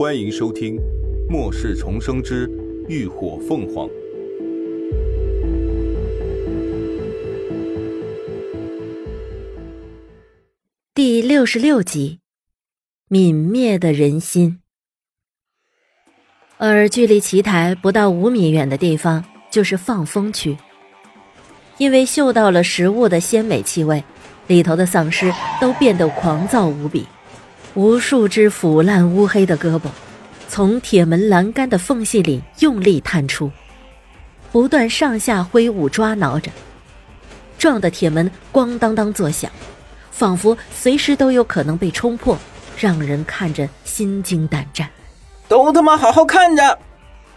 欢迎收听《末世重生之浴火凤凰》第六十六集《泯灭的人心》。而距离奇台不到五米远的地方，就是放风区。因为嗅到了食物的鲜美气味，里头的丧尸都变得狂躁无比。无数只腐烂乌黑的胳膊，从铁门栏杆的缝隙里用力探出，不断上下挥舞抓挠着，撞的铁门咣当当作响，仿佛随时都有可能被冲破，让人看着心惊胆战。都他妈好好看着，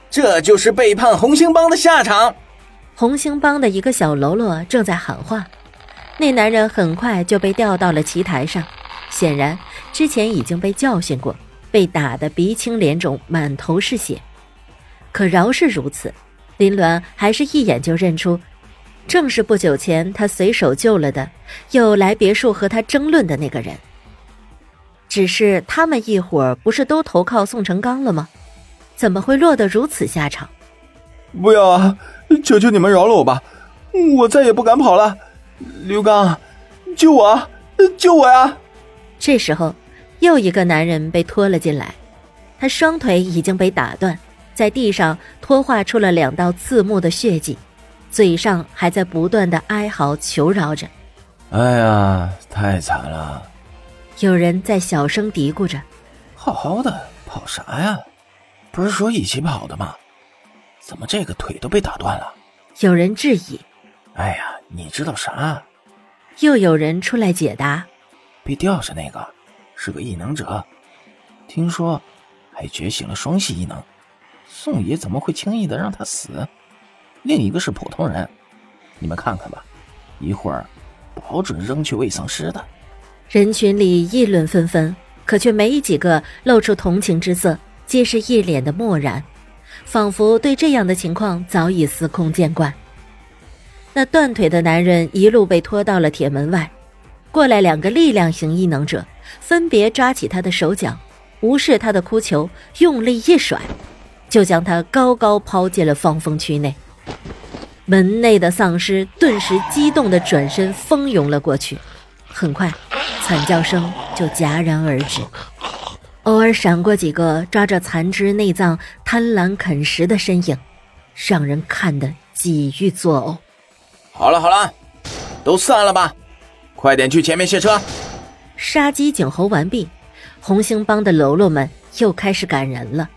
这就是背叛红星帮的下场！红星帮的一个小喽啰正在喊话，那男人很快就被调到了棋台上，显然。之前已经被教训过，被打得鼻青脸肿、满头是血。可饶是如此，林鸾还是一眼就认出，正是不久前他随手救了的，又来别墅和他争论的那个人。只是他们一伙儿不是都投靠宋成刚了吗？怎么会落得如此下场？不要啊！求求你们饶了我吧，我再也不敢跑了。刘刚，救我！救我呀！这时候。又一个男人被拖了进来，他双腿已经被打断，在地上拖画出了两道刺目的血迹，嘴上还在不断的哀嚎求饶着：“哎呀，太惨了！”有人在小声嘀咕着：“好好的跑啥呀？不是说一起跑的吗？怎么这个腿都被打断了？”有人质疑：“哎呀，你知道啥？”又有人出来解答：“被吊着那个。”是个异能者，听说还觉醒了双系异能。宋爷怎么会轻易的让他死？另一个是普通人，你们看看吧，一会儿保准扔去喂丧尸的。人群里议论纷纷，可却没几个露出同情之色，皆是一脸的漠然，仿佛对这样的情况早已司空见惯。那断腿的男人一路被拖到了铁门外。过来两个力量型异能者，分别抓起他的手脚，无视他的哭求，用力一甩，就将他高高抛进了放风区内。门内的丧尸顿时激动的转身蜂拥了过去，很快，惨叫声就戛然而止，偶尔闪过几个抓着残肢内脏贪婪啃食的身影，让人看得几欲作呕。好了好了，都散了吧。快点去前面卸车！杀鸡儆猴完毕，红星帮的喽啰们又开始赶人了。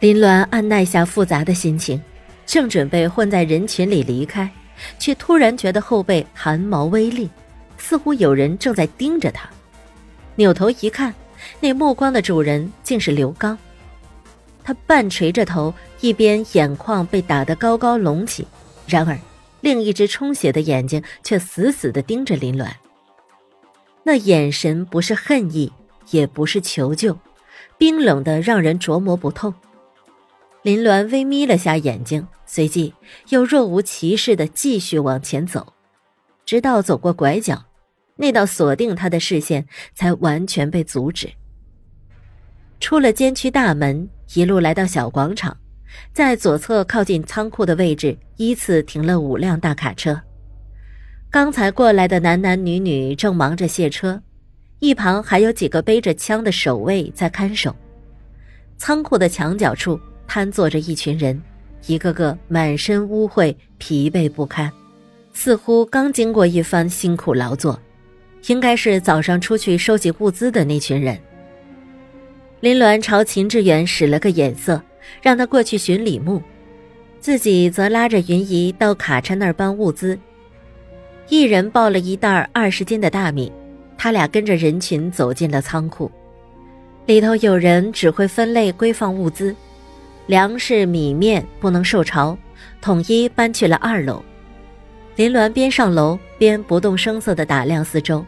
林鸾按耐下复杂的心情，正准备混在人群里离开，却突然觉得后背寒毛微立，似乎有人正在盯着他。扭头一看，那目光的主人竟是刘刚。他半垂着头，一边眼眶被打得高高隆起，然而另一只充血的眼睛却死死地盯着林鸾。那眼神不是恨意，也不是求救，冰冷的让人琢磨不透。林鸾微眯了下眼睛，随即又若无其事的继续往前走，直到走过拐角，那道锁定他的视线才完全被阻止。出了监区大门，一路来到小广场，在左侧靠近仓库的位置，依次停了五辆大卡车。刚才过来的男男女女正忙着卸车，一旁还有几个背着枪的守卫在看守。仓库的墙角处瘫坐着一群人，一个个满身污秽、疲惫不堪，似乎刚经过一番辛苦劳作，应该是早上出去收集物资的那群人。林鸾朝秦志远使了个眼色，让他过去寻李牧，自己则拉着云姨到卡车那儿搬物资。一人抱了一袋二十斤的大米，他俩跟着人群走进了仓库，里头有人指挥分类归放物资，粮食米面不能受潮，统一搬去了二楼。林鸾边上楼边不动声色地打量四周，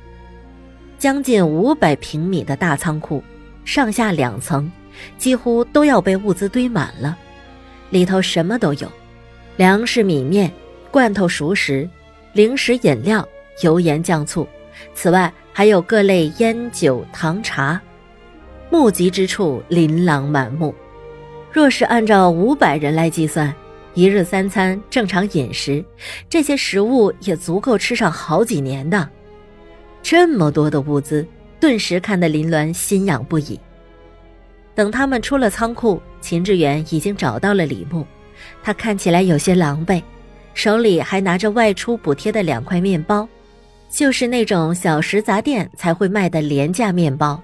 将近五百平米的大仓库，上下两层，几乎都要被物资堆满了，里头什么都有，粮食米面、罐头熟食。零食、饮料、油盐酱醋，此外还有各类烟酒、糖茶。目及之处琳琅满目。若是按照五百人来计算，一日三餐正常饮食，这些食物也足够吃上好几年的。这么多的物资，顿时看得林鸾心痒不已。等他们出了仓库，秦志远已经找到了李牧，他看起来有些狼狈，手里还拿着外出补贴的两块面包，就是那种小食杂店才会卖的廉价面包。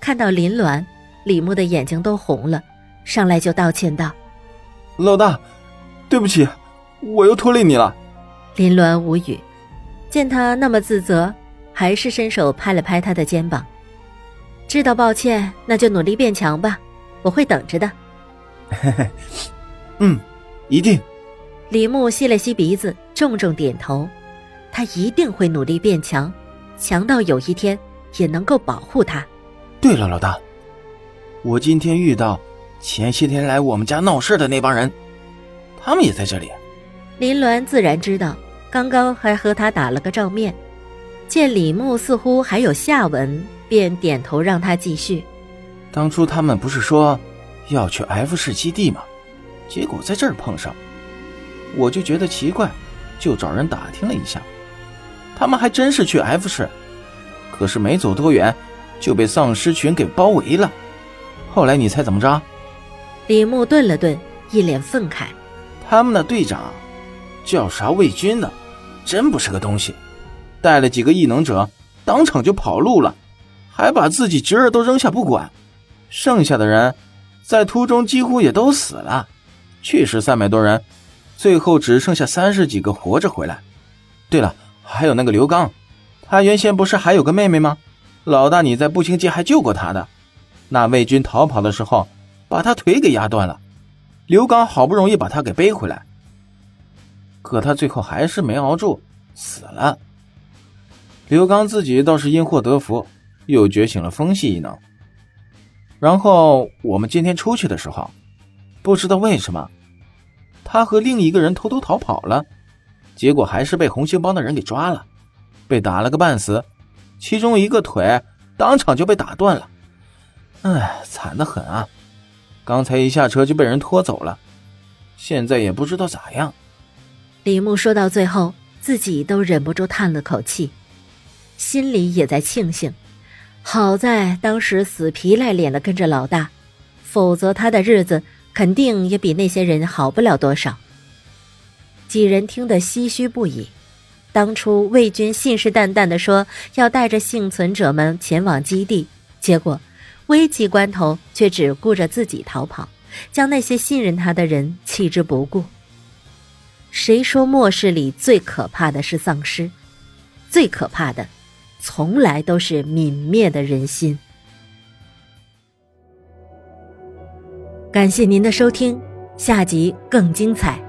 看到林鸾，李牧的眼睛都红了。上来就道歉道：“老大，对不起，我又拖累你了。”林鸾无语，见他那么自责，还是伸手拍了拍他的肩膀：“知道抱歉，那就努力变强吧，我会等着的。”“嘿嘿嗯，一定。”李牧吸了吸鼻子，重重点头：“他一定会努力变强，强到有一天也能够保护他。”对了，老大，我今天遇到。前些天来我们家闹事的那帮人，他们也在这里。林鸾自然知道，刚刚还和他打了个照面，见李牧似乎还有下文，便点头让他继续。当初他们不是说要去 F 市基地吗？结果在这儿碰上，我就觉得奇怪，就找人打听了一下，他们还真是去 F 市，可是没走多远就被丧尸群给包围了。后来你猜怎么着？李牧顿了顿，一脸愤慨：“他们的队长叫啥魏军呢？真不是个东西，带了几个异能者，当场就跑路了，还把自己侄儿都扔下不管。剩下的人在途中几乎也都死了，去时三百多人，最后只剩下三十几个活着回来。对了，还有那个刘刚，他原先不是还有个妹妹吗？老大你在步行街还救过他的。那魏军逃跑的时候。”把他腿给压断了，刘刚好不容易把他给背回来，可他最后还是没熬住，死了。刘刚自己倒是因祸得福，又觉醒了风系异能。然后我们今天出去的时候，不知道为什么，他和另一个人偷偷逃跑了，结果还是被红星帮的人给抓了，被打了个半死，其中一个腿当场就被打断了，哎，惨的很啊！刚才一下车就被人拖走了，现在也不知道咋样。李牧说到最后，自己都忍不住叹了口气，心里也在庆幸，好在当时死皮赖脸的跟着老大，否则他的日子肯定也比那些人好不了多少。几人听得唏嘘不已，当初魏军信誓旦旦的说要带着幸存者们前往基地，结果。危急关头，却只顾着自己逃跑，将那些信任他的人弃之不顾。谁说末世里最可怕的是丧尸？最可怕的，从来都是泯灭的人心。感谢您的收听，下集更精彩。